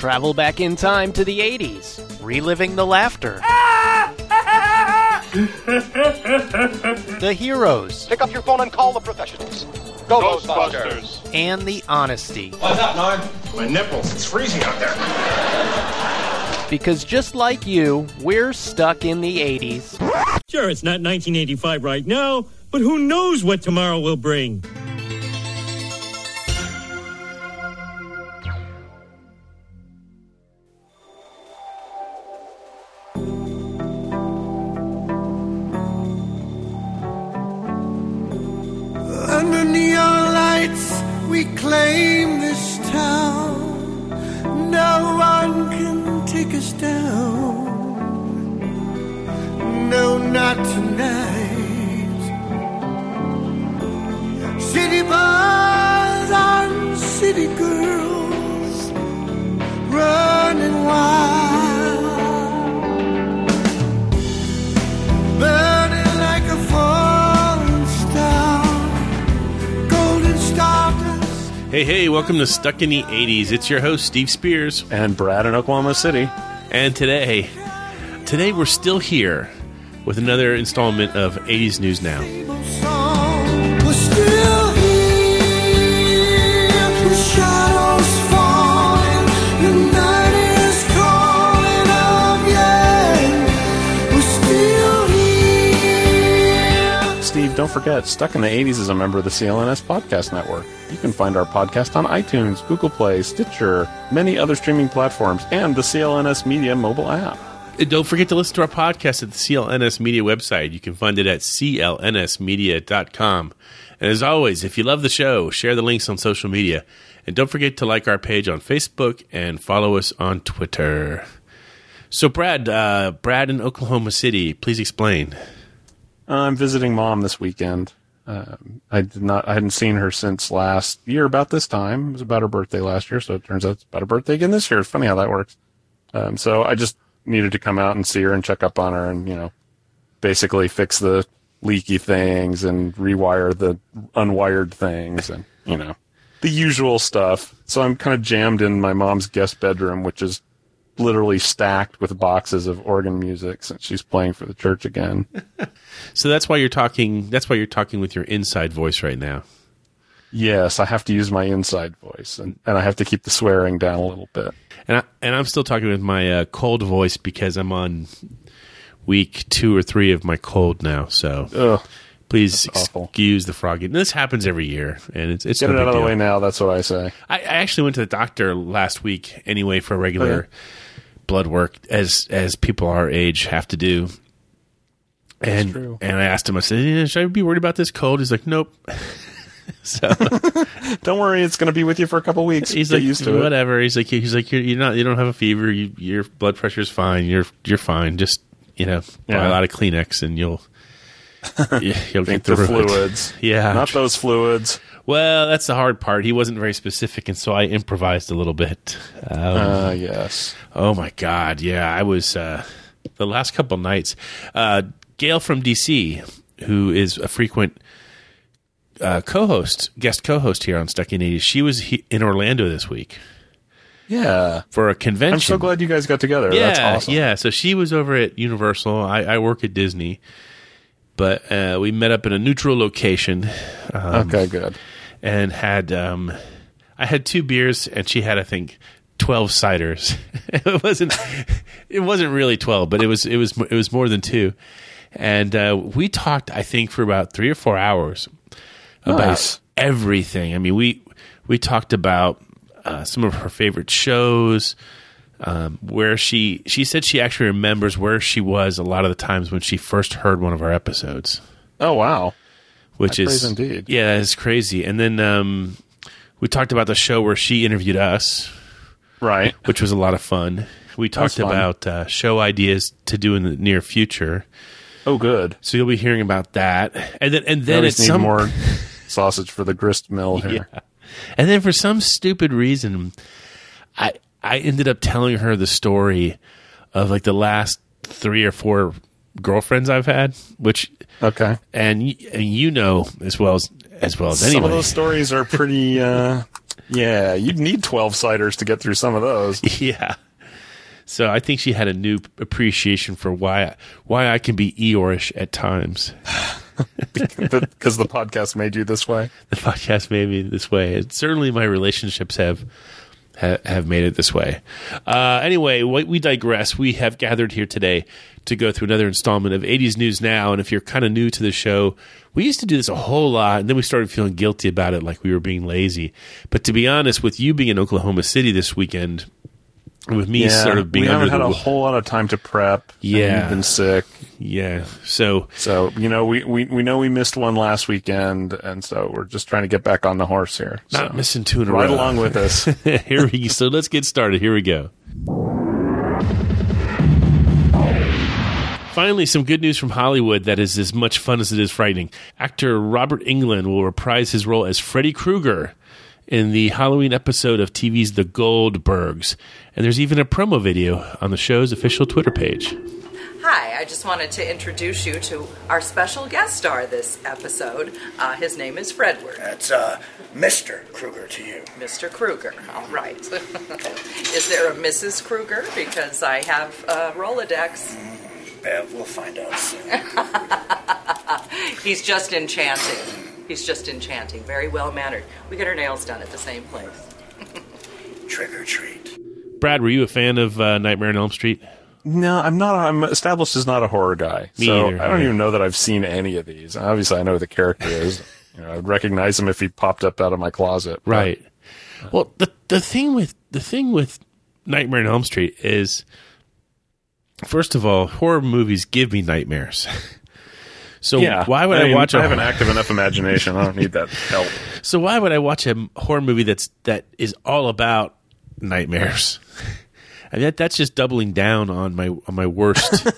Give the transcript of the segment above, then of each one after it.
Travel back in time to the 80s, reliving the laughter. the heroes. Pick up your phone and call the professionals. Go, Ghostbusters. And the honesty. What's up, Norm? My nipples. It's freezing out there. Because just like you, we're stuck in the 80s. Sure, it's not 1985 right now, but who knows what tomorrow will bring? Welcome to Stuck in the 80s. It's your host, Steve Spears. and Brad in Oklahoma City. And today, today we're still here with another installment of 80s News Now. Don't forget, Stuck in the 80s is a member of the CLNS Podcast Network. You can find our podcast on iTunes, Google Play, Stitcher, many other streaming platforms, and the CLNS Media mobile app. And don't forget to listen to our podcast at the CLNS Media website. You can find it at clnsmedia.com. And as always, if you love the show, share the links on social media. And don't forget to like our page on Facebook and follow us on Twitter. So, Brad, uh, Brad in Oklahoma City, please explain. Uh, I'm visiting mom this weekend. Um, I did not. I hadn't seen her since last year about this time. It was about her birthday last year, so it turns out it's about her birthday again this year. It's funny how that works. Um, so I just needed to come out and see her and check up on her, and you know, basically fix the leaky things and rewire the unwired things, and you know, the usual stuff. So I'm kind of jammed in my mom's guest bedroom, which is literally stacked with boxes of organ music since she's playing for the church again. So that's why you're talking. That's why you're talking with your inside voice right now. Yes, I have to use my inside voice, and, and I have to keep the swearing down a little bit. And I, and I'm still talking with my uh, cold voice because I'm on week two or three of my cold now. So Ugh, please That's awful. excuse the froggy. This happens every year, and it's it's get no it out of the way now. That's what I say. I, I actually went to the doctor last week anyway for a regular Oh, yeah. Blood work, as as people our age have to do. And true. and I asked him, I said, yeah, "Should I be worried about this cold?" He's like, "Nope." so Don't worry, it's going to be with you for a couple weeks. he's Get like, used to it. whatever. He's like, he's like, you're, you're not, you don't have a fever. You, your blood pressure's fine. You're, you're fine. Just, you know, buy Yeah. a lot of Kleenex and you'll, you- you'll get the it. fluids. Yeah. Not those fluids. Well, that's the hard part. He wasn't very specific, and so I improvised a little bit. Um, Uh, yes. oh my god, yeah, I was uh, the last couple nights. Uh, Gail from DC, who is a frequent uh, co-host, guest co-host here on Stuck in 80s, she was he- in Orlando this week Yeah. for a convention. I'm so glad you guys got together. Yeah, That's awesome. yeah. So she was over at Universal. I, I work at Disney, but uh, we met up in a neutral location. Um, Okay, good. And had um, I had two beers, and she had I think twelve ciders. it wasn't it wasn't really twelve, but it was it was it was more than two. And uh, we talked, I think, for about three or four hours about Nice. everything. I mean, we we talked about uh, some of her favorite shows. Um, where she she said she actually remembers where she was a lot of the times when she first heard one of our episodes Oh, wow. Which High is indeed. Yeah, it's crazy. And then um, we talked about the show where she interviewed us, Right. which was a lot of fun. We talked fun. about uh, show ideas to do in the near future. Oh, good. So you'll be hearing about that. And then and then it's some more sausage for the grist mill here. Yeah. And then for some stupid reason, I I ended up telling her the story of like the last three or four girlfriends I've had, which Okay. and and you know as well as as well as Some of those stories are pretty uh, Yeah, you'd need 12 ciders to get through some of those. yeah. So I think she had a new appreciation for why why I can be Eeyorish at times. Because the podcast made you this way. The podcast made me this way. And certainly my relationships have ha- have made it this way. Uh, anyway, we digress. We have gathered here today to go through another installment of 80s News Now. And if you're kind of new to the show, we used to do this a whole lot, and then we started feeling guilty about it, like we were being lazy. But to be honest, with you being in Oklahoma City this weekend, with me sort of being we haven't had a whole lot of time to prep. Yeah. you've been sick. yeah, so So, you know, we, we, we know we missed one last weekend, and so we're just trying to get back on the horse here. not so, missing two in a right row. along with us. here we so let's get started. Here we go. Finally, some good news from Hollywood that is as much fun as it is frightening. Actor Robert Englund will reprise his role as Freddy Krueger in the Halloween episode of TV's The Goldbergs. And there's even a promo video on the show's official Twitter page. Hi, I just wanted to introduce you to our special guest star this episode. Uh, his name is Fredward, That's uh, Mr. Krueger to you. Mr. Krueger. All right. is there a Mrs. Krueger? Because I have a Rolodex. Uh, we'll find out soon. He's just enchanting. He's just enchanting. Very well mannered. We get our nails done at the same place. Trick or treat. Brad, were you a fan of uh, Nightmare on Elm Street? no, I'm not, I'm established as not a horror guy. Me so either, I don't yeah. even know that I've seen any of these. Obviously, I know who the character is. You know, I'd recognize him if he popped up out of my closet. but- Right. Well, the the thing with the thing with Nightmare on Elm Street is, first of all, horror movies give me nightmares. So Yeah. why would I, mean, watch? I have an active enough imagination. I don't need that help. So why would I watch a horror movie that's that is all about nightmares? I mean, that, that's just doubling down on my on my worst.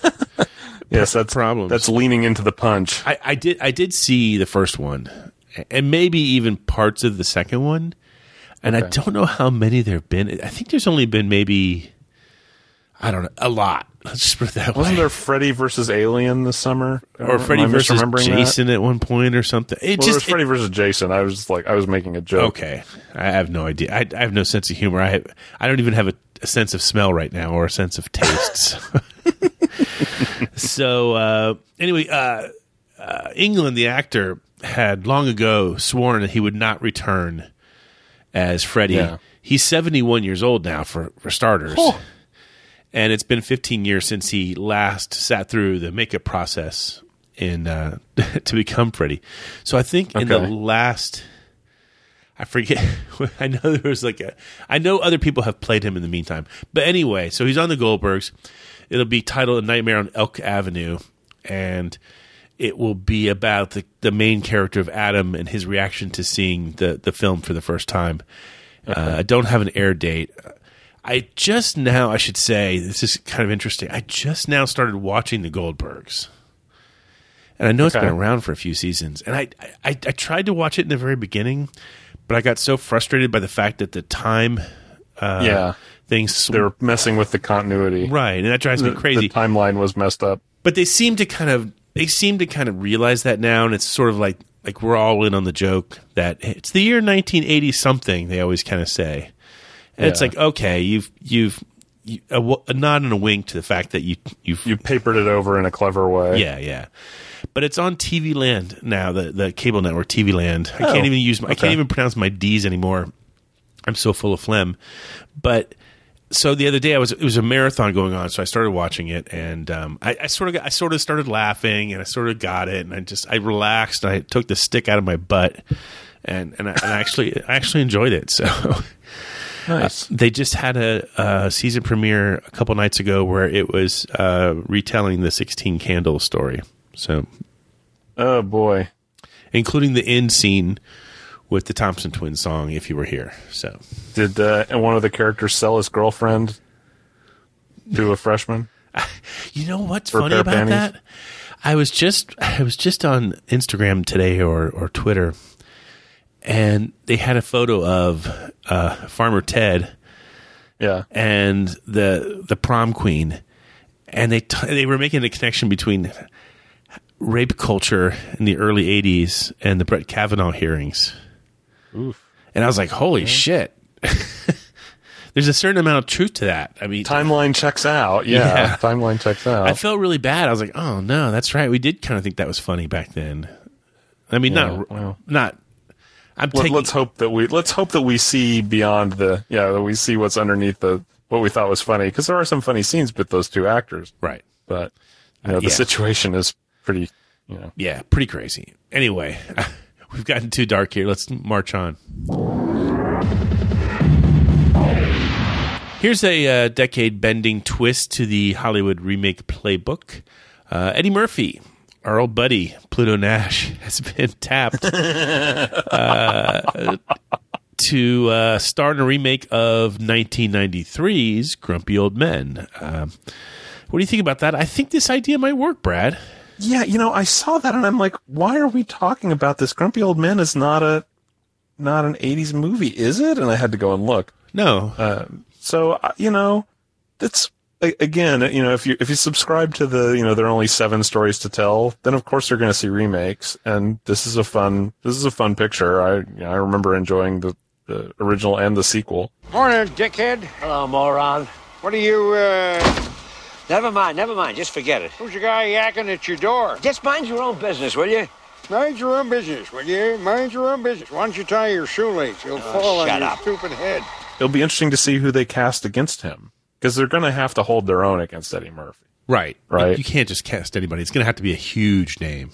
Yes, that's problem. That's leaning into the punch. I, I did I did see the first one, and maybe even parts of the second one, and I don't know how many there've been. I think there's only been maybe I don't know a lot. Let's just put it that Wasn't way. there Freddy versus Alien this summer? or Am Freddy I versus misremembering that? Jason at one point or something. It Well, there was just Freddy versus Jason. I was like, I was making a joke. okay. I have no idea. I, I have no sense of humor. I have, I don't even have a, a sense of smell right now or a sense of tastes. so uh, anyway, uh, uh, Englund, the actor, had long ago sworn that he would not return as Freddy. Yeah. He's 71 years old now, for, for starters. And it's been 15 years since he last sat through the makeup process in uh, to become Freddy. So I think in the last, I forget. I know there was like a. I know other people have played him in the meantime, but anyway, so he's on the Goldbergs. It'll be titled "A Nightmare on Elk Avenue," and it will be about the the main character of Adam and his reaction to seeing the the film for the first time. Uh, I don't have an air date. I just now, I should say, this is kind of interesting. I just now started watching the Goldbergs. And I know it's been around for a few seasons. And I, I, I tried to watch it in the very beginning, but I got so frustrated by the fact that the time uh, Yeah. things They were messing with the continuity. right, and that drives me crazy. the timeline was messed up. but they seem to kind of they seem to kind of realize that now, and it's sort of like like we're all in on the joke that it's the year 1980 something. They always kind of say, and it's like okay, you've you've you, a, a nod and a wink to the fact that you you've You papered it over in a clever way. yeah yeah. But it's on TV Land now, the the cable network TV Land. I Oh, can't even use my, I can't even pronounce my D's anymore. I'm so full of phlegm. But so the other day I was it was a marathon going on, so I started watching it, and um, I, I sort of got, I sort of started laughing, and I sort of got it, and I just I relaxed, and I took the stick out of my butt, and and I, and I actually I actually enjoyed it. So Nice. they just had a, a season premiere a couple nights ago where it was uh, retelling the 16 Candles story. So oh boy. including the end scene with the Thompson twins song "If You Were Here." So Did uh, one of the characters sell his girlfriend to a freshman? you know what's funny about panties? that? I was just I was just on Instagram today or or Twitter, and they had a photo of uh, Farmer Ted Yeah. and the the prom queen, and they t- they were making a connection between rape culture in the early '80s and the Brett Kavanaugh hearings. Oof. and I was like, "Holy shit!" There's a certain amount of truth to that. I mean, Timeline checks out. Yeah, Yeah. timeline checks out. I felt really bad. I was like, "Oh no, that's right. We did kind of think that was funny back then." I mean, Yeah, not well. not. I'm Let, taking. us hope that we let's hope that we see beyond the yeah that we see what's underneath the what we thought was funny because there are some funny scenes with those two actors, right. but you know the yeah. situation is pretty you know Yeah, pretty crazy. Anyway, we've gotten too dark here. Let's march on. Here's a uh, decade bending twist to the Hollywood remake playbook. Uh, Eddie Murphy, our old buddy Pluto Nash, has been tapped uh, to uh, star in a remake of 1993's Grumpy Old Men. Um, what do you think about that? I think this idea might work, Brad. Yeah you know I saw that and I'm like why are we talking about this Grumpy Old Man is not a not an 80s movie is it and I had to go and look No, So uh, you know, it's a- again, you know, if you if you subscribe to the you know there are only seven stories to tell, then of course you're going to see remakes, and this is a fun this is a fun picture. I you know, I remember enjoying the, the original and the sequel. Morning, dickhead. Hello, moron. What are you, uh, Never mind, never mind. Just forget it. who's the guy yakking at your door? Just mind your own business, will you? Mind your own business, will you? Mind your own business. Why don't you tie your shoelace? You'll fall on shut your up. stupid head. It'll be interesting to see who they cast against him because they're going to have to hold their own against Eddie Murphy. Right. Right. You can't just cast anybody. It's going to have to be a huge name.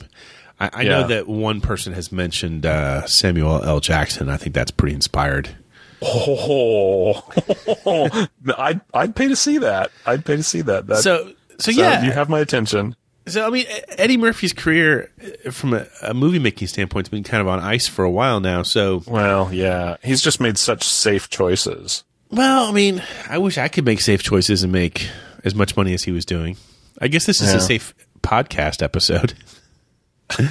I, I Yeah. know that one person has mentioned uh, Samuel L. Jackson. I think that's pretty inspired. Oh, I'd I'd pay to see that. I'd pay to see that. that So, so yeah. you have my attention. so, I mean, Eddie Murphy's career, uh, from a, a movie making standpoint, has been kind of on ice for a while now. So, Well, yeah, he's just made such safe choices. well, I mean, I wish I could make safe choices and make as much money as he was doing. I guess this is Yeah. a safe podcast episode. but,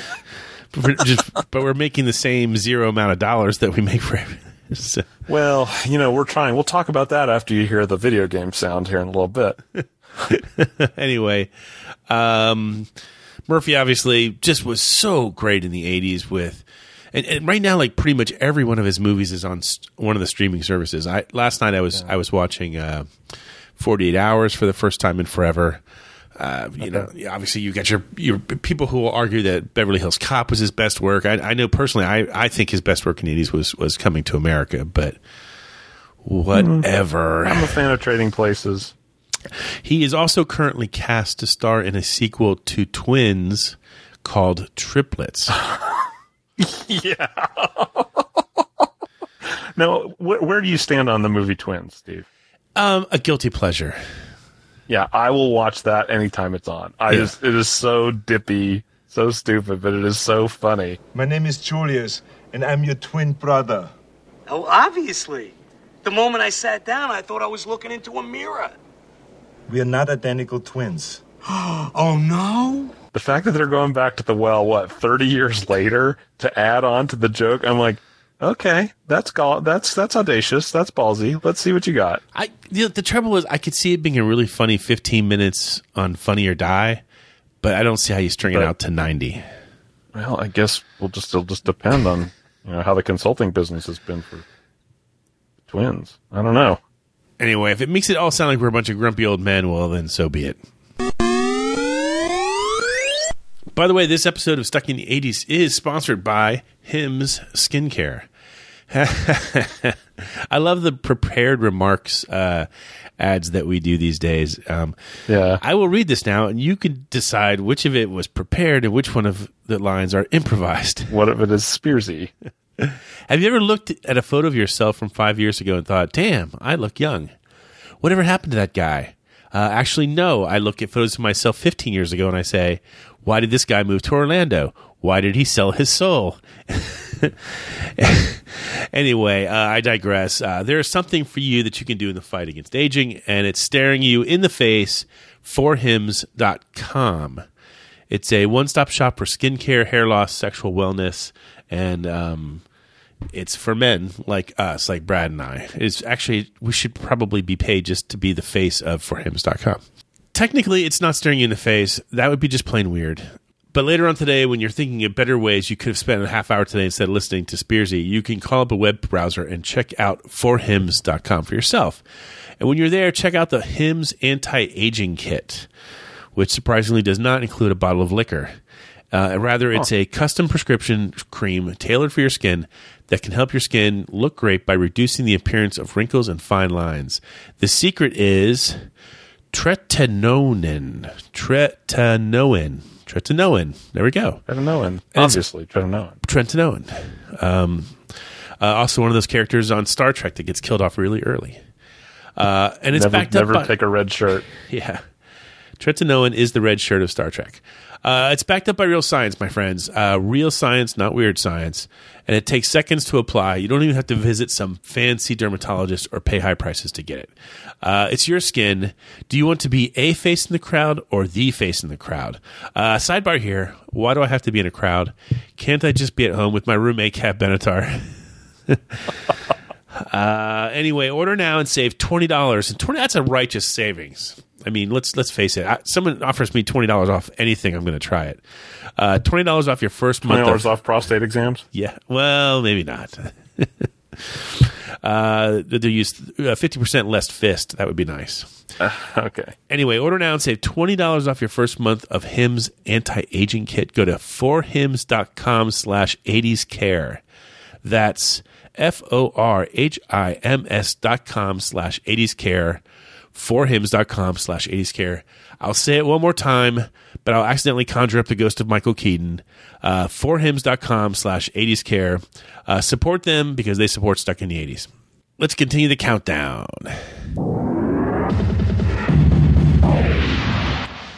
we're just, but we're making the same zero amount of dollars that we make for so, Well, you know, we're trying. We'll talk about that after you hear the video game sound here in a little bit. anyway, um, Murphy obviously just was so great in the '80s with, and, and right now, like pretty much every one of his movies is on st- one of the streaming services. I last night I was I was watching uh, 48 Hours for the first time in forever. Uh, you know, obviously you got your your people who will argue that Beverly Hills Cop was his best work. I, I know personally, I, I think his best work in the '80s was was Coming to America, but whatever. I'm a fan of Trading Places. He is also currently cast to star in a sequel to Twins called Triplets. Yeah. now, wh- where do you stand on the movie Twins, Steve? um, a guilty pleasure. Yeah, I will watch that anytime it's on. I Yeah. just, it is so dippy, so stupid, but it is so funny. My name is Julius, and I'm your twin brother. Oh, obviously. The moment I sat down, I thought I was looking into a mirror. We are not identical twins. Oh, no? The fact that they're going back to the well, what, 30 years later to add on to the joke, I'm like, okay, that's gall- that's that's audacious, that's ballsy. Let's see what you got. I the, the trouble is, I could see it being a really funny 15 minutes on Funny or Die, but I don't see how you string it out to 90. Well, I guess we'll just it'll just depend on you know how the consulting business has been for twins. I don't know. Anyway, if it makes it all sound like we're a bunch of grumpy old men, well, then so be it. By the way, this episode of Stuck in the 80s is sponsored by Hims Skincare. I love the prepared remarks uh, ads that we do these days. Um, Yeah. I will read this now, and you can decide which of it was prepared and which one of the lines are improvised. What if it is Spearsy? Have you ever looked at a photo of yourself from five years ago and thought, damn, I look young? Whatever happened to that guy? Uh, actually, no. I look at photos of myself 15 years ago and I say, why did this guy move to Orlando? Why did he sell his soul? anyway, uh, I digress. Uh, there is something for you that you can do in the fight against aging, and it's staring you in the face for hims.com. It's a one stop shop for skincare, hair loss, sexual wellness, and um, it's for men like us, like Brad and I. It's actually, we should probably be paid just to be the face of forhims.com. Technically, it's not staring you in the face. That would be just plain weird. But later on today, when you're thinking of better ways you could have spent a half hour today instead of listening to Spearsy, you can call up a web browser and check out forhims.com for yourself. And when you're there, check out the Hims Anti Aging Kit, which surprisingly does not include a bottle of liquor. Uh, rather, it's a custom prescription cream tailored for your skin that can help your skin look great by reducing the appearance of wrinkles and fine lines. The secret is tretinoin. Tretinoin. Tretinoin. There we go. And it's- Obviously, tretinoin. Trentinoin. Um, uh, also, one of those characters on Star Trek that gets killed off really early. Uh, and it's never backed never up by, take a red shirt. yeah. Tretinoin is the red shirt of Star Trek. Uh, it's backed up by real science, my friends. Uh, real science, not weird science. And it takes seconds to apply. You don't even have to visit some fancy dermatologist or pay high prices to get it. Uh, it's your skin. Do you want to be a face in the crowd or the face in the crowd? Uh, sidebar here. Why do I have to be in a crowd? Can't I just be at home with my roommate, Kat Benatar? Uh, anyway, order now and save twenty dollars. And twenty—that's a righteous savings. I mean, let's let's face it. I, someone offers me twenty dollars off anything, I'm going to try it. Uh, twenty dollars off your first month. Twenty dollars Of, off prostate exams. yeah, well, maybe not. uh, they use fifty percent less fist. That would be nice. okay. Anyway, order now and save $20 off your first month of Hims anti-aging kit. Go to forhims.com slash 80s care. That's F-O-R-H-I-M-S dot com slash 80s care. Forhims.com slash 80s care. I'll say it one more time, but I'll accidentally conjure up the ghost of Michael Keaton. Uh, forhims.com slash 80s care. Uh, support them because they support Stuck in the 80s. Let's continue the countdown.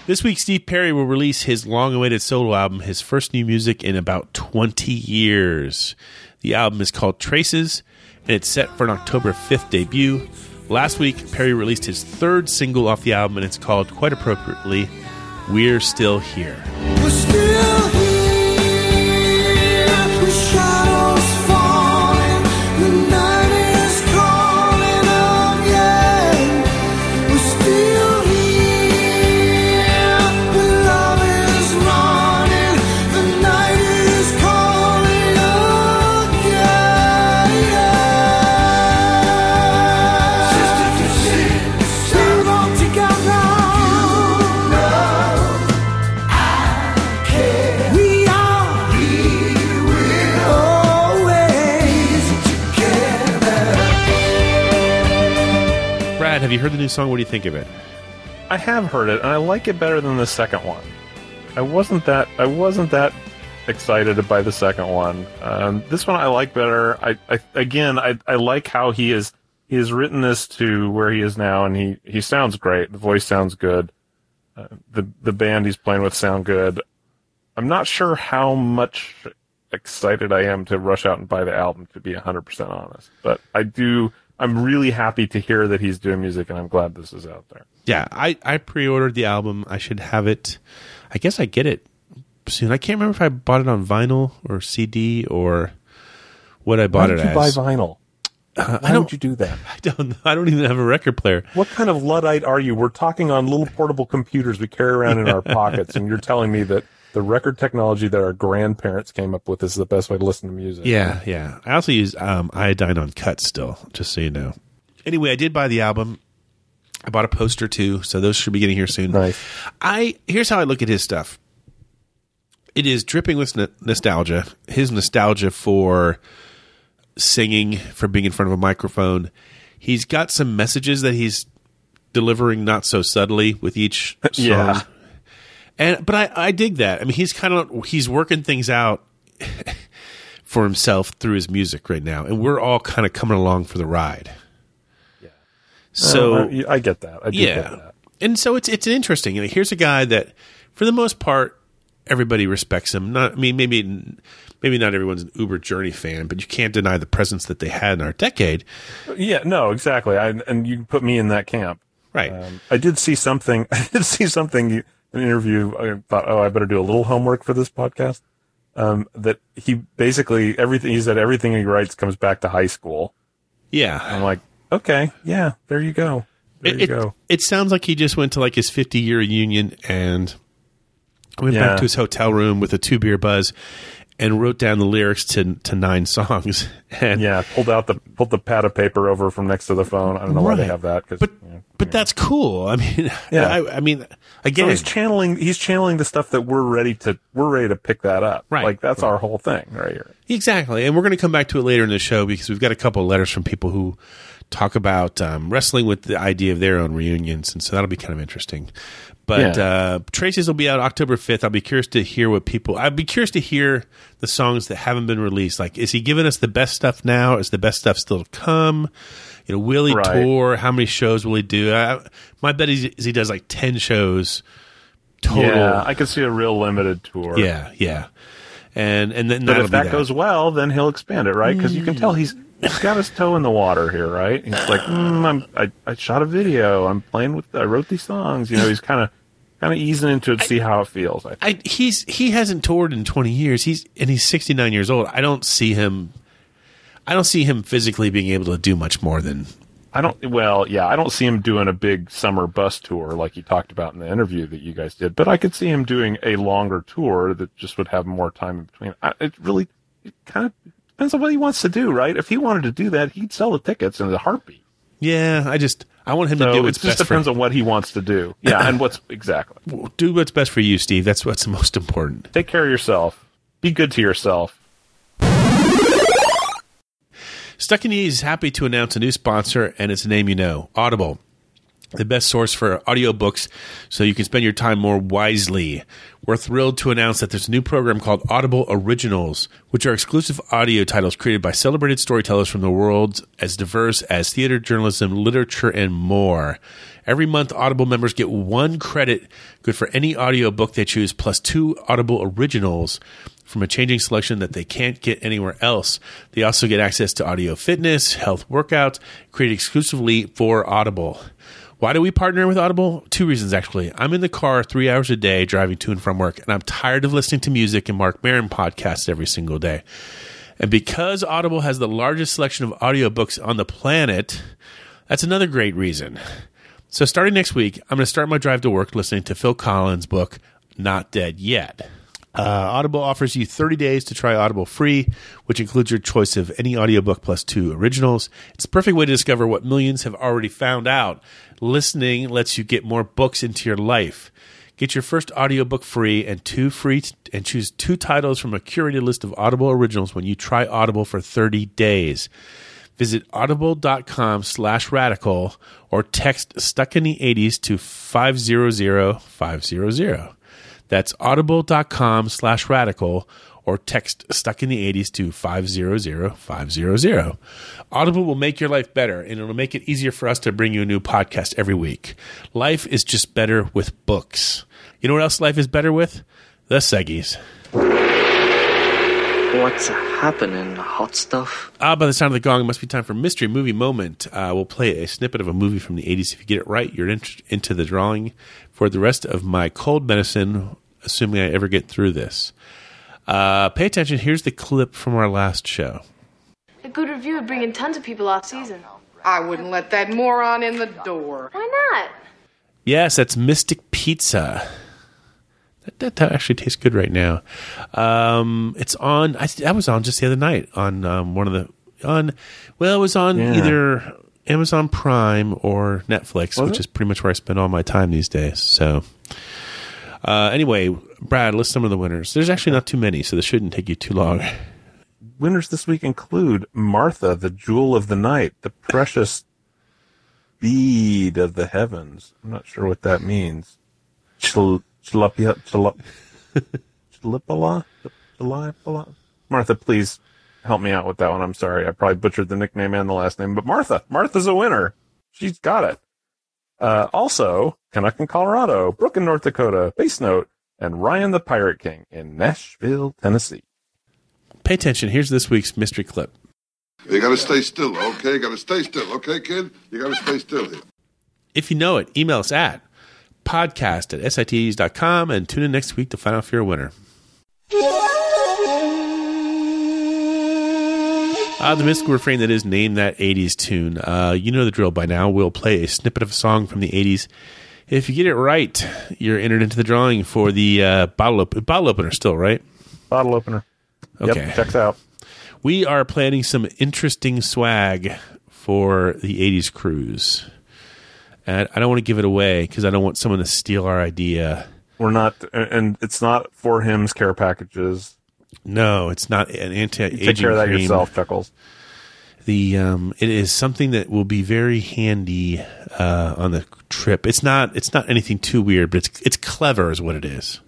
This week, Steve Perry will release his long awaited solo album, his first new music in about 20 years. The album is called Traces, and it's set for an October 5th debut. Last week, Perry released his third single off the album, and it's called, quite appropriately, We're Still Here. We're still have you heard the new song? What do you think of it? I have heard it, and I like it better than the second one. I wasn't that I wasn't that excited by the second one. Um, this one I like better. I, I again I, I like how he is he has written this to where he is now, and he he sounds great. The voice sounds good. Uh, the the band he's playing with sound good. I'm not sure how much excited I am to rush out and buy the album to be 100% honest, but I do. I'm really happy to hear that he's doing music, and I'm glad this is out there. Yeah, I, I pre ordered the album. I should have it. I guess I get it soon. I can't remember if I bought it on vinyl or CD or what I bought Why it you as. buy vinyl? Uh, Why I don't. would you do that? I don't. I don't even have a record player. What kind of luddite are you? We're talking on little portable computers we carry around in our pockets, and you're telling me that the record technology that our grandparents came up with is the best way to listen to music. Yeah, yeah. I also use um, iodine on cuts still, just so you know. Anyway, I did buy the album. I bought a poster too, so those should be getting here soon. Nice. I here's how I look at his stuff. It is dripping with n- nostalgia. His nostalgia for singing, for being in front of a microphone. He's got some messages that he's delivering not so subtly with each song. Yeah. And but I, I dig that. I mean, he's kind of he's working things out for himself through his music right now, and we're all kind of coming along for the ride. Yeah. So I, I get that. I yeah, get that. and so it's it's interesting. You know, here's a guy that, for the most part, everybody respects him. Not, I mean, maybe maybe not everyone's an Uber Journey fan, but you can't deny the presence that they had in our decade. Yeah, no, exactly. I, and you put me in that camp. Right. Um, I did see something. I did see something. An interview. I thought, oh, I better do a little homework for this podcast. Um, that he basically everything he said, everything he writes comes back to high school. Yeah, I'm like, okay, yeah, there you go. There it, you go. it sounds like he just went to like his 50 year reunion and went Yeah. back to his hotel room with a two beer buzz and wrote down the lyrics to to nine songs. And Yeah, pulled out the pulled the pad of paper over from next to the phone. I don't know why they have that. Cause, but but that's cool. I mean, Yeah. I, I mean, so again, he's channeling he's channeling the stuff that we're ready to we're ready to pick that up. Right. Like that's our whole thing right here. Exactly. And we're going to come back to it later in the show because we've got a couple of letters from people who talk about um, wrestling with the idea of their own reunions. And so that'll be kind of interesting. But Yeah. uh, Traces will be out October 5th. I'll be curious to hear what people, I'd be curious to hear the songs that haven't been released. Like, is he giving us the best stuff now? Is the best stuff still to come? You know, will he Right. tour? How many shows will he do? I, my bet is, is he does like 10 shows total. Yeah, I could see a real limited tour. yeah. yeah. And, and then But if be that, goes well, then he'll expand it, right? Because you can tell he's he's got his toe in the water here, right? He's like, mm, I'm, I I shot a video. I'm playing with. I wrote these songs. You know, he's kind of kind of easing into it to see how it feels. I. I, he's he hasn't toured in 20 years. He's and he's 69 years old. I don't see him. I don't see him physically being able to do much more than. I don't. Well, yeah, I don't see him doing a big summer bus tour like he talked about in the interview that you guys did. But I could see him doing a longer tour that just would have more time in between. I, it really it kind of depends on what he wants to do, right? If he wanted to do that, he'd sell the tickets in a heartbeat. Yeah, I just I want him to So do it just best depends for on what he wants to do. Yeah, and what's exactly. do what's best for you, Steve. That's what's most important. Take care of yourself. Be good to yourself. Stuck in the Ease is happy to announce a new sponsor, and it's a name you know, Audible. The best source for audiobooks so you can spend your time more wisely. We're thrilled to announce that there's a new program called Audible Originals, which are exclusive audio titles created by celebrated storytellers from the world as diverse as theater, journalism, literature, and more. Every month, Audible members get one credit good for any audiobook they choose, plus two Audible Originals from a changing selection that they can't get anywhere else. They also get access to audio fitness, health workouts, created exclusively for Audible. Why do we partner with Audible? Two reasons, actually. I'm in the car three hours a day driving to and from work, and I'm tired of listening to music and Marc Maron podcasts every single day. And because Audible has the largest selection of audiobooks on the planet, that's another great reason. So, starting next week, I'm going to start my drive to work listening to Phil Collins' book, Not Dead Yet. Uh, Audible offers you 30 days to try Audible free, which includes your choice of any audiobook plus two originals. It's a perfect way to discover what millions have already found out. Listening lets you get more books into your life. Get your first audiobook free and two free t- and choose two titles from a curated list of Audible originals when you try Audible for 30 days. Visit audible.com slash radical or text stuck in the 80s to 500 500. That's audible.com slash radical or text stuck in the 80s to 500 500. Audible will make your life better and it'll make it easier for us to bring you a new podcast every week. Life is just better with books. You know what else life is better with? The Seggies. What's happening, hot stuff? Ah, by the sound of the gong, it must be time for Mystery Movie Moment. Uh, we'll play a snippet of a movie from the 80s. If you get it right, you're in- into the drawing for the rest of my cold medicine, assuming I ever get through this. Uh, pay attention. Here's the clip from our last show. A good review would bring in tons of people off season. I wouldn't let that moron in the door. Why not? Yes, that's Mystic Pizza. That, that, that actually tastes good right now. Um, it's on. I, I was on just the other night on um, one of the on. Well, it was on Yeah. either Amazon Prime or Netflix, Was which it? is pretty much where I spend all my time these days. So, uh, anyway, Brad, list some of the winners. There's actually not too many, so this shouldn't take you too long. Winners this week include Martha, the jewel of the night, the precious bead of the heavens. I'm not sure what that means. Chil- Chilapia, chilap, chilipala. Martha, please help me out with that one. I'm sorry. I probably butchered the nickname and the last name, but Martha, Martha's a winner. She's got it. Uh, also, Canuck in Colorado, Brooke in North Dakota, Base Note, and Ryan the Pirate King in Nashville, Tennessee. Pay attention. Here's this week's mystery clip. You gotta stay still, okay? You gotta stay still, okay, kid? You gotta stay still here. If you know it, email us at podcast at sits.com and tune in next week to find out if you're a winner. Uh, the mystical refrain that is name that 80s tune. Uh, you know the drill by now. We'll play a snippet of a song from the 80s If you get it right, you're entered into the drawing for the uh, bottle op- bottle opener. Still right? Bottle opener. Okay, Yep, checks out. We are planning some interesting swag for the '80s cruise, and I don't want to give it away because I don't want someone to steal our idea. We're not, and it's not for him's care packages. No, it's not an anti-aging Take care of that cream. yourself, Chuckles. The um, it is something that will be very handy uh, on the trip. It's not it's not anything too weird, but it's it's clever, is what it is.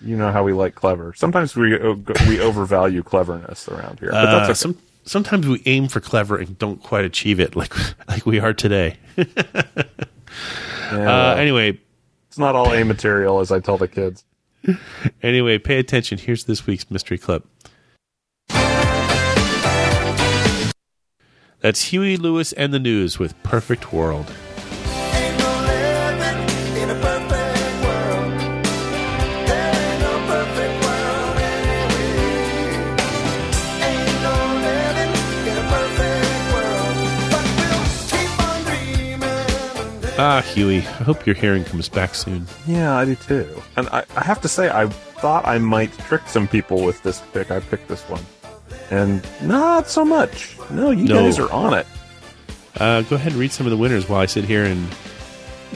You know how we like clever. Sometimes we uh, we overvalue cleverness around here, but Uh, that's okay. some, sometimes we aim for clever and don't quite achieve it, like like we are today. Yeah, uh, anyway, it's not all A material, as I tell the kids. anyway, pay attention. Here's this week's mystery clip. That's Huey Lewis and the News with Perfect World. Ah, Huey, I hope your hearing comes back soon. Yeah, I do too. And I, I have to say, I thought I might trick some people with this pick. I picked this one, and not so much. No, you No. guys are on it. Uh, go ahead and read some of the winners while I sit here and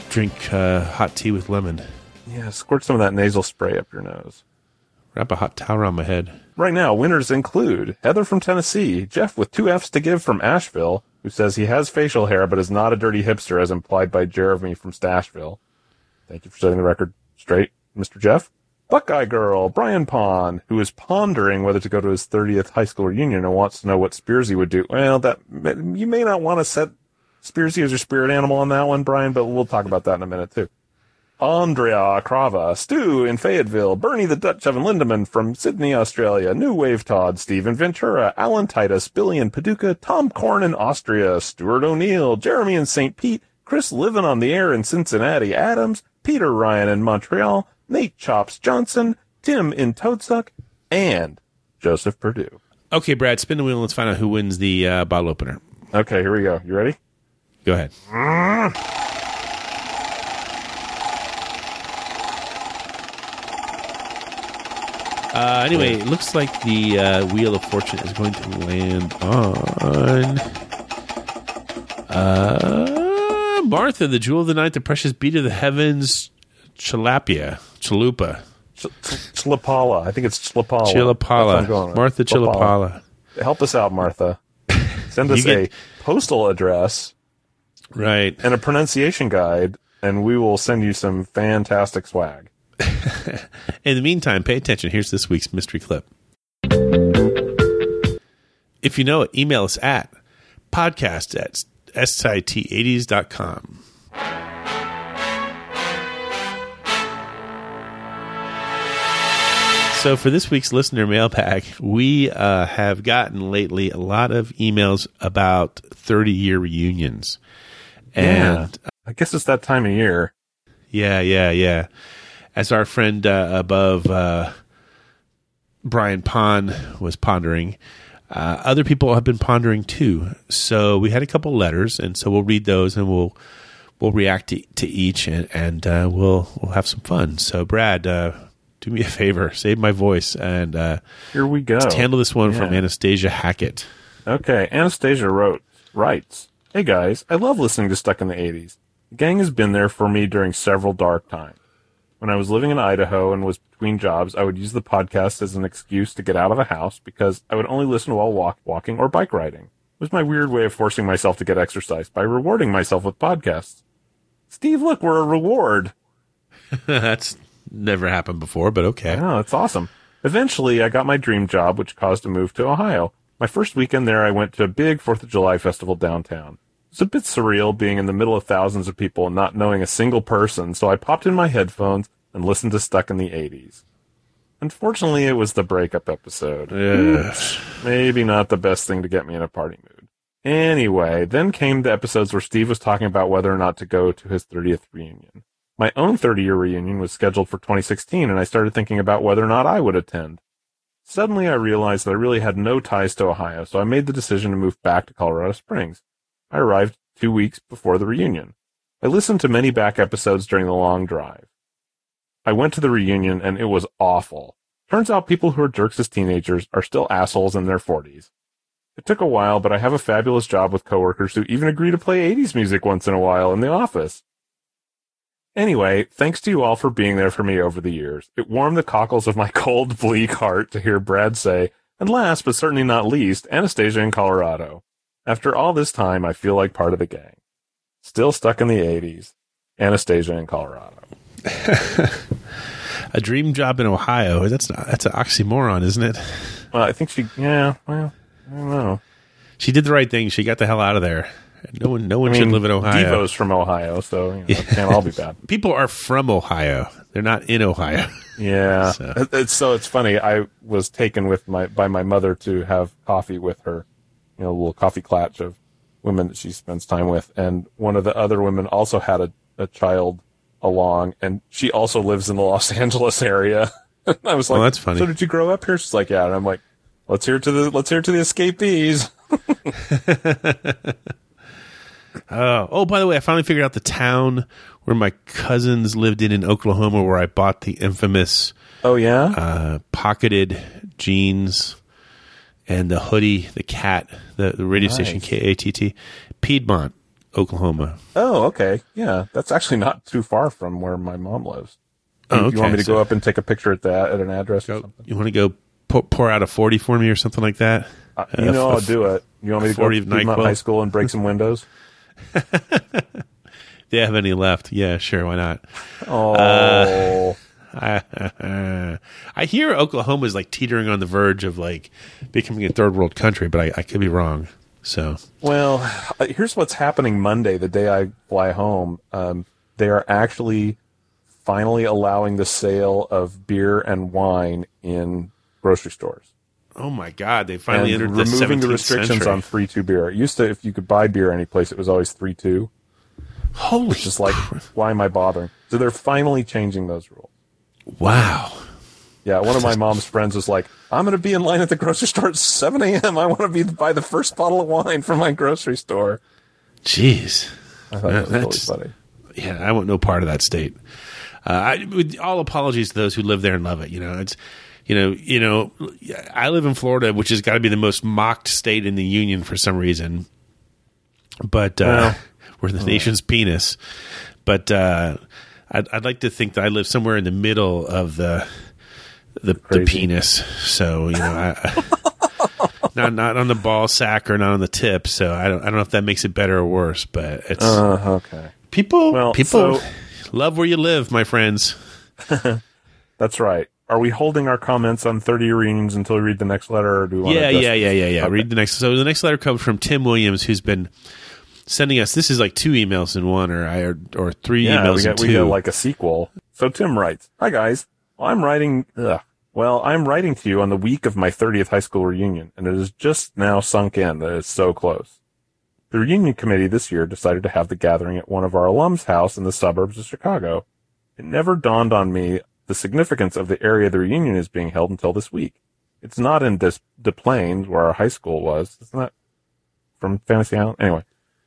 drink uh, hot tea with lemon. Yeah, squirt some of that nasal spray up your nose. Wrap a hot towel around my head. Right now, winners include Heather from Tennessee, Jeff with two F's to give from Asheville, who says he has facial hair but is not a dirty hipster as implied by Jeremy from Stashville. Thank you for setting the record straight, Mr. Jeff. Buckeye Girl, Brian Pond, who is pondering whether to go to his 30th high school reunion and wants to know what Spearsy would do. Well, that you may not want to set Spearsy as your spirit animal on that one, Brian, but we'll talk about that in a minute too. Andrea Crava, Stu in Fayetteville, Bernie the Dutch Evan Lindemann from Sydney, Australia, New Wave Todd, Stephen Ventura, Alan Titus, Billy in Paducah, Tom Korn in Austria, Stuart O'Neill, Jeremy in St. Pete, Chris living on the air in Cincinnati, Adams, Peter Ryan in Montreal, Nate Chops Johnson, Tim in Toadsuck, and Joseph Purdue. Okay, Brad, spin the wheel and let's find out who wins the uh, bottle opener. Okay, here we go. You ready? Go ahead. Uh, anyway, it looks like the uh, Wheel of Fortune is going to land on uh, Martha, the Jewel of the Night, the Precious Beat of the Heavens, Chalapia, Chalupa, Ch- Ch- Chilapala. I think it's Chilapala. That's Chilapala. Martha Chilapala. Help us out, Martha. Send us get- a postal address Right. and a pronunciation guide, and we will send you some fantastic swag. In the meantime, pay attention. Here's this week's mystery clip. If you know it, email us at podcast at sit80s.com. So, for this week's listener mailbag, we uh, have gotten lately a lot of emails about 30 year reunions. And I guess it's that time of year. yeah, yeah, yeah. As our friend uh, above, uh, Brian Pond, was pondering, uh, other people have been pondering too. So we had a couple letters, and so we'll read those and we'll we'll react to, to each, and, and uh, we'll we'll have some fun. So Brad, uh, do me a favor, save my voice, and uh, Here we go. let's handle this one from Anastasia Hackett. Okay, Anastasia wrote, writes, Hey guys, I love listening to Stuck in the 80s. The gang has been there for me during several dark times. When I was living in Idaho and was between jobs, I would use the podcast as an excuse to get out of the house because I would only listen while walk, walking or bike riding. It was my weird way of forcing myself to get exercise by rewarding myself with podcasts. Steve, look, we're a reward. That's never happened before, but okay. Oh, that's awesome. Eventually, I got my dream job, which caused a move to Ohio. My first weekend there, I went to a big Fourth of July festival downtown. It was a bit surreal being in the middle of thousands of people and not knowing a single person, so I popped in my headphones and listened to Stuck in the 80s. Unfortunately, it was the breakup episode. Oops. Maybe not the best thing to get me in a party mood. Anyway, then came the episodes where Steve was talking about whether or not to go to his 30th reunion. My own 30 year reunion was scheduled for 2016, and I started thinking about whether or not I would attend. Suddenly, I realized that I really had no ties to Ohio, so I made the decision to move back to Colorado Springs. I arrived two weeks before the reunion. I listened to many back episodes during the long drive. I went to the reunion and it was awful. Turns out people who are jerks as teenagers are still assholes in their 40s. It took a while, but I have a fabulous job with coworkers who even agree to play 80s music once in a while in the office. Anyway, thanks to you all for being there for me over the years. It warmed the cockles of my cold, bleak heart to hear Brad say, and last but certainly not least, Anastasia in Colorado. After all this time, I feel like part of the gang. Still stuck in the 80s. Anastasia in Colorado. a dream job in Ohio. That's not, that's an oxymoron, isn't it? Well, I think she. Yeah. Well, I don't know. She did the right thing. She got the hell out of there. No one, no one I should live in Ohio. Devo's from Ohio, so you know, it can't all be bad. People are from Ohio. They're not in Ohio. Yeah. So. It's so it's funny. I was taken with my by my mother to have coffee with her, you know, a little coffee clatch of women that she spends time with, and one of the other women also had a, a child along, and she also lives in the Los Angeles area. I was like, Oh, that's funny. So did you grow up here? She's like, yeah. And I'm like, let's hear to the let's hear to the escapees. Oh, oh, by the way, I finally figured out the town where my cousins lived in in Oklahoma, where I bought the infamous Oh yeah. uh, pocketed jeans and the hoodie, the cat, the, the radio Nice. station K A T T, Piedmont, Oklahoma. Oh, okay. Yeah, that's actually not too far from where my mom lives. Oh, You- okay, You want me to so- go up and take a picture at that at an address or something? You want to go pour, pour out a forty for me or something like that? Uh, you know, i I'll do it. You want me to go 40 to Piedmont High School and break some windows? Do They have any left? Yeah, sure. Why not? Oh, I, I hear Oklahoma is like teetering on the verge of like becoming a third world country, but I, I could be wrong. So well, uh, here's what's happening Monday, the day I fly home. Um, they are actually finally allowing the sale of beer and wine in grocery stores. Oh my God! They finally and entered the removing the 17th restrictions century. on three two beer. It used to, if you could buy beer any place, it was always three two. Holy, It's just like, why am I bothering? So they're finally changing those rules. Wow! Yeah, one of my mom's friends was like, "I'm going to be in line at the grocery store at 7 a.m. I want to be buy the first bottle of wine from my grocery store." Jeez, I thought that was really That's- funny. yeah, I want no part of that state. Uh, I, with all apologies to those who live there and love it. You know, it's you know, you know, I live in Florida, which has got to be the most mocked state in the union for some reason. But uh, Well, we're the nation's penis. But uh, I'd, I'd like to think that I live somewhere in the middle of the the, the penis. So you know, I, not not on the ball sack or not on the tip. So I don't I don't know if that makes it better or worse. But it's Uh, okay, people well, people so- love where you live, my friends. that's right. Are we holding our comments on 30 reunions until we read the next letter, or do we want Yeah, yeah, yeah, yeah, yeah. Okay. Read the next. So the next letter comes from Tim Williams, who's been sending us. This is like two emails in one, or I or, or three Yeah, emails we in two. we got like a sequel. So Tim writes, "Hi guys, I'm writing. Ugh. Well, I'm writing to you on the week of my 30th high school reunion, and it has just now sunk in that it's so close. The reunion committee this year decided to have the gathering at one of our alums' house in the suburbs of Chicago. It never dawned on me the significance of the area the reunion is being held until this week. It's not in Des, Des Plaines, where our high school was. Isn't that from Fantasy Island? Anyway,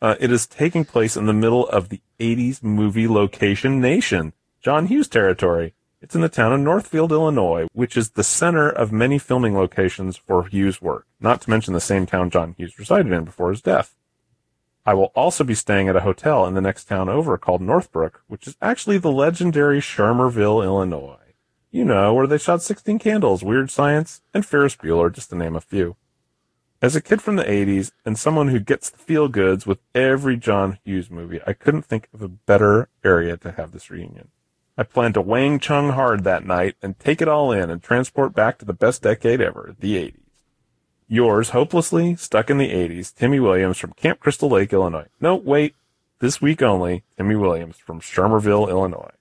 uh, it is taking place in the middle of the 80s movie location nation, John Hughes territory. It's in the town of Northfield, Illinois, which is the center of many filming locations for Hughes' work, not to mention the same town John Hughes resided in before his death. I will also be staying at a hotel in the next town over called Northbrook, which is actually the legendary Shermerville, Illinois. You know, where they shot 16 Candles, Weird Science, and Ferris Bueller, just to name a few. As a kid from the 80s and someone who gets the feel goods with every John Hughes movie, I couldn't think of a better area to have this reunion. I plan to Wang Chung hard that night and take it all in and transport back to the best decade ever, the 80s. Yours, hopelessly, stuck in the 80s, Timmy Williams from Camp Crystal Lake, Illinois. No, wait. This week only, Timmy Williams from Shermerville, Illinois.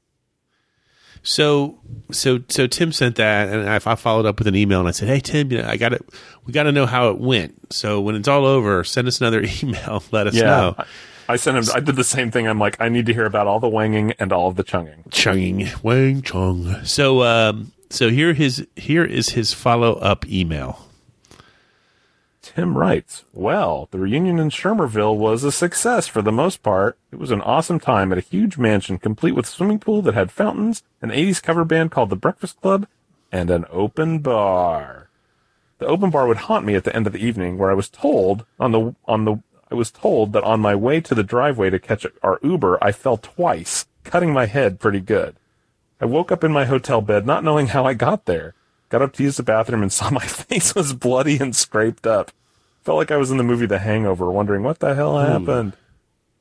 So, so, so Tim sent that, and I, I followed up with an email, and I said, "Hey, Tim, you know, I got it. we got to know how it went. So when it's all over, send us another email. Let us know." I, I sent him, I did the same thing. I'm like, I need to hear about all the wanging and all of the chunging. Chunging, Wang Chung. So, um, so here his here is his follow up email. Tim writes, Well, the reunion in Shermerville was a success for the most part. It was an awesome time at a huge mansion complete with swimming pool that had fountains, an 80s cover band called The Breakfast Club, and an open bar. The open bar would haunt me at the end of the evening where I was told on the, on the, I was told that on my way to the driveway to catch our Uber, I fell twice, cutting my head pretty good. I woke up in my hotel bed not knowing how I got there. Got up to use the bathroom and saw my face was bloody and scraped up. Felt like I was in the movie The Hangover, wondering what the hell happened.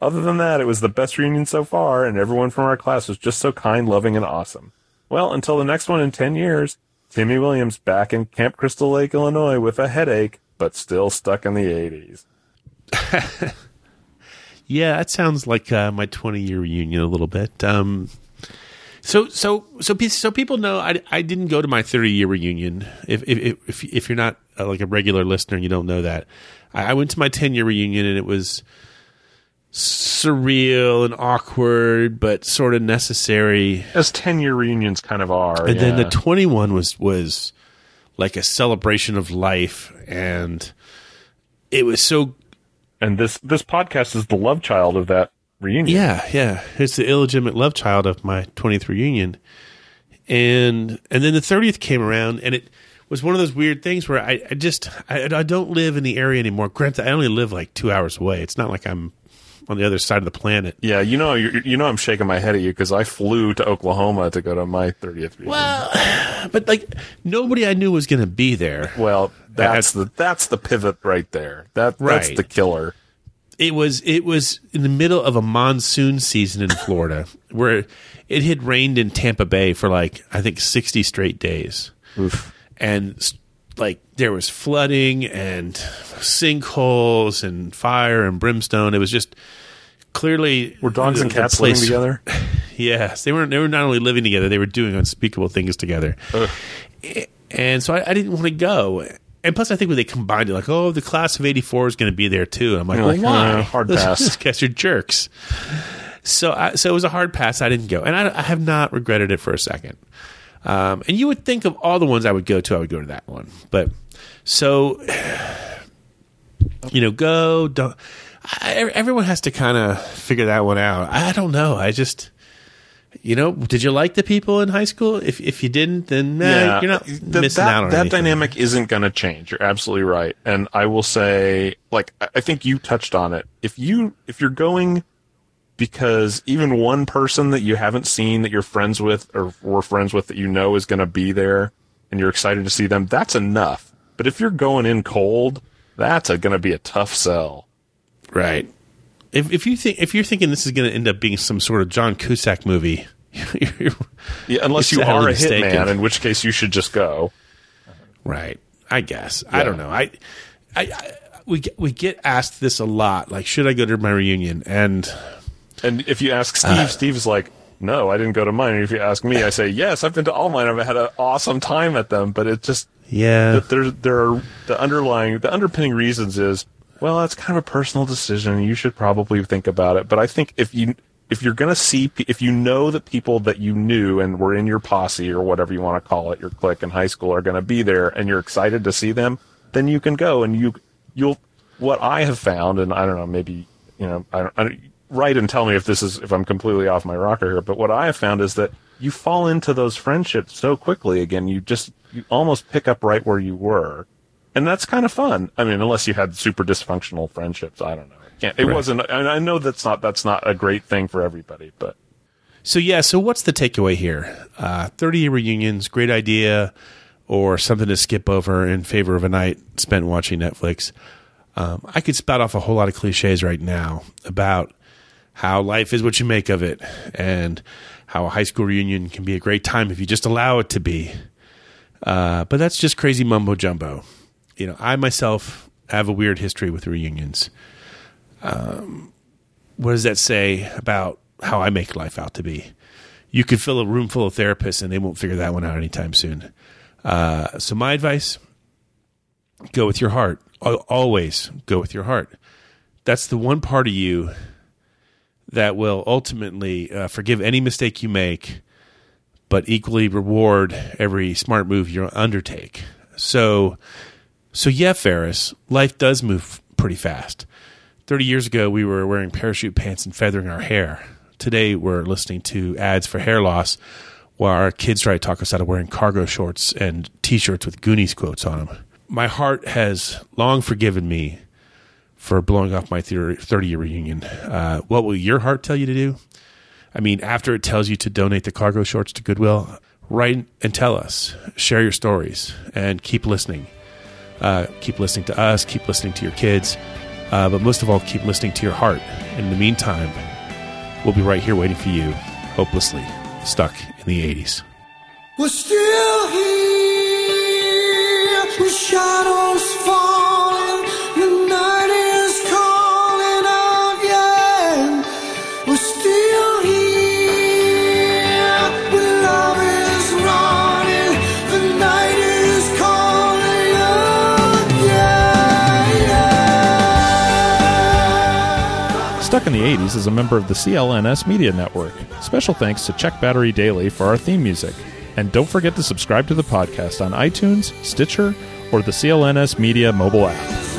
Other than that, it was the best reunion so far, and everyone from our class was just so kind, loving, and awesome. Well, until the next one in 10 years, Timmy Williams back in Camp Crystal Lake, Illinois with a headache, but still stuck in the 80s. Yeah, that sounds like uh, my 20 year reunion a little bit. Um, so, so, so, so people know I, I didn't go to my 30 year reunion. If, if, if, if you're not uh, like a regular listener and you don't know that, I, I went to my 10 year reunion and it was surreal and awkward, but sort of necessary. As 10 year reunions kind of are. And then the 21 was, was like a celebration of life. And it was so and this this podcast is the love child of that reunion. Yeah, yeah. It's the illegitimate love child of my 20th reunion. And and then the 30th came around and it was one of those weird things where I, I just I, I don't live in the area anymore. Granted, I only live like 2 hours away. It's not like I'm on the other side of the planet. Yeah, you know, you you know, I'm shaking my head at you because I flew to Oklahoma to go to my 30th reunion. Well, but like nobody I knew was going to be there. Well, that's the that's the pivot right there. That that's Right. the killer. it was it was in the middle of a monsoon season in Florida where it had rained in Tampa Bay for like I think 60 straight days. And like there was flooding and sinkholes and fire and brimstone. It was just clearly Were dogs and cats living together? Yes, they were. They were not only living together; they were doing unspeakable things together. And so I, I didn't want to go. And plus, I think when they combined it, like, oh, the class of '84 is going to be there too. And I'm like, well, like, why? uh, hard Those- pass. Those guys are jerks. So, I, so it was a hard pass. I didn't go, and I, I have not regretted it for a second. Um, and you would think of all the ones I would go to, I would go to that one. But so, you know, go. Don't. I, everyone has to kind of figure that one out. I don't know. I just, you know, did you like the people in high school? If if you didn't, then eh, you're not Th- missing that, out on that anything. dynamic isn't going to change. You're absolutely right. And I will say, like, I I think you touched on it. If you if you're going because even one person that you haven't seen that you're friends with or were friends with that you know is going to be there and you're excited to see them, that's enough. But if you're going in cold, that's going to be a tough sell. Right. If if you think if you're thinking this is going to end up being some sort of John Cusack movie, Yeah, unless you are a mistaken. hitman, in which case you should just go. Right. I guess. I don't know. I, I, I we get, we get asked this a lot. Like, should I go to my reunion? And And if you ask Steve, Uh. Steve's like, "No, I didn't go to mine." And if you ask me, I say, "Yes, I've been to all mine. I've had an awesome time at them." But it just yeah, there there are the underlying the underpinning reasons is well, that's kind of a personal decision. You should probably think about it. But I think if you if you're gonna see if you know that people that you knew and were in your posse or whatever you want to call it, your clique in high school are gonna be there, and you're excited to see them, then you can go and you you'll what I have found, and I don't know, maybe you know, I don't, I don't write and tell me if this is if I'm completely off my rocker here. But what I have found is that you fall into those friendships so quickly. Again, you just you almost pick up right where you were, and that's kind of fun. I mean, unless you had super dysfunctional friendships, I don't know. It, Right. wasn't. And I know that's not that's not a great thing for everybody, but So yeah, so what's the takeaway here? Uh, Thirty year reunions, great idea, or something to skip over in favor of a night spent watching Netflix. Um, I could spout off a whole lot of cliches right now about how life is what you make of it, and how a high school reunion can be a great time if you just allow it to be. Uh, but that's just crazy mumbo jumbo. You know, I myself have a weird history with reunions. Um, what does that say about how I make life out to be? You could fill a room full of therapists and they won't figure that one out anytime soon. Uh, so, my advice go with your heart. Always go with your heart. That's the one part of you that will ultimately uh, forgive any mistake you make, but equally reward every smart move you undertake. So, So, yeah, Ferris, life does move pretty fast. 30 years ago, we were wearing parachute pants and feathering our hair. Today, we're listening to ads for hair loss while our kids try to talk us out of wearing cargo shorts and t shirts with Goonies quotes on them. My heart has long forgiven me for blowing off my 30 year reunion. Uh, what will your heart tell you to do? I mean, after it tells you to donate the cargo shorts to Goodwill, write and tell us. Share your stories and keep listening. Uh, keep listening to us, keep listening to your kids, uh, but most of all, keep listening to your heart. In the meantime, we'll be right here waiting for you, hopelessly stuck in the 80s. We're still here shadows falling. 80s is a member of the CLNS Media Network. Special thanks to Check Battery Daily for our theme music. And don't forget to subscribe to the podcast on iTunes, Stitcher, or the CLNS Media mobile app.